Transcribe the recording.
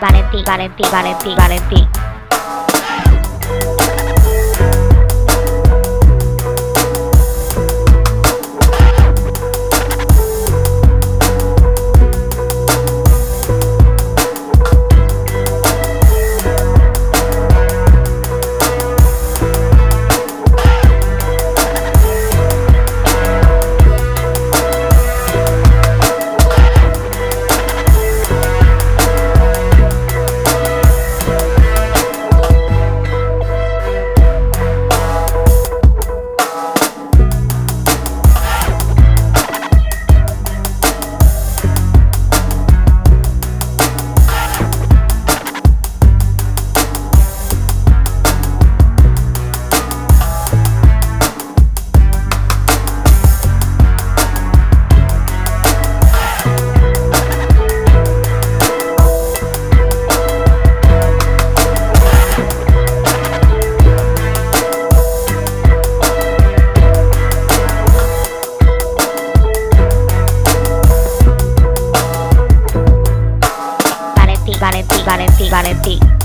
Valentí, Valentí, Valentí, Valentí. gotta be.